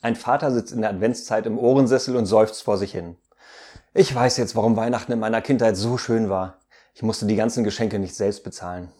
Ein Vater sitzt in der Adventszeit im Ohrensessel und seufzt vor sich hin. Ich weiß jetzt, warum Weihnachten in meiner Kindheit so schön war. Ich musste die ganzen Geschenke nicht selbst bezahlen.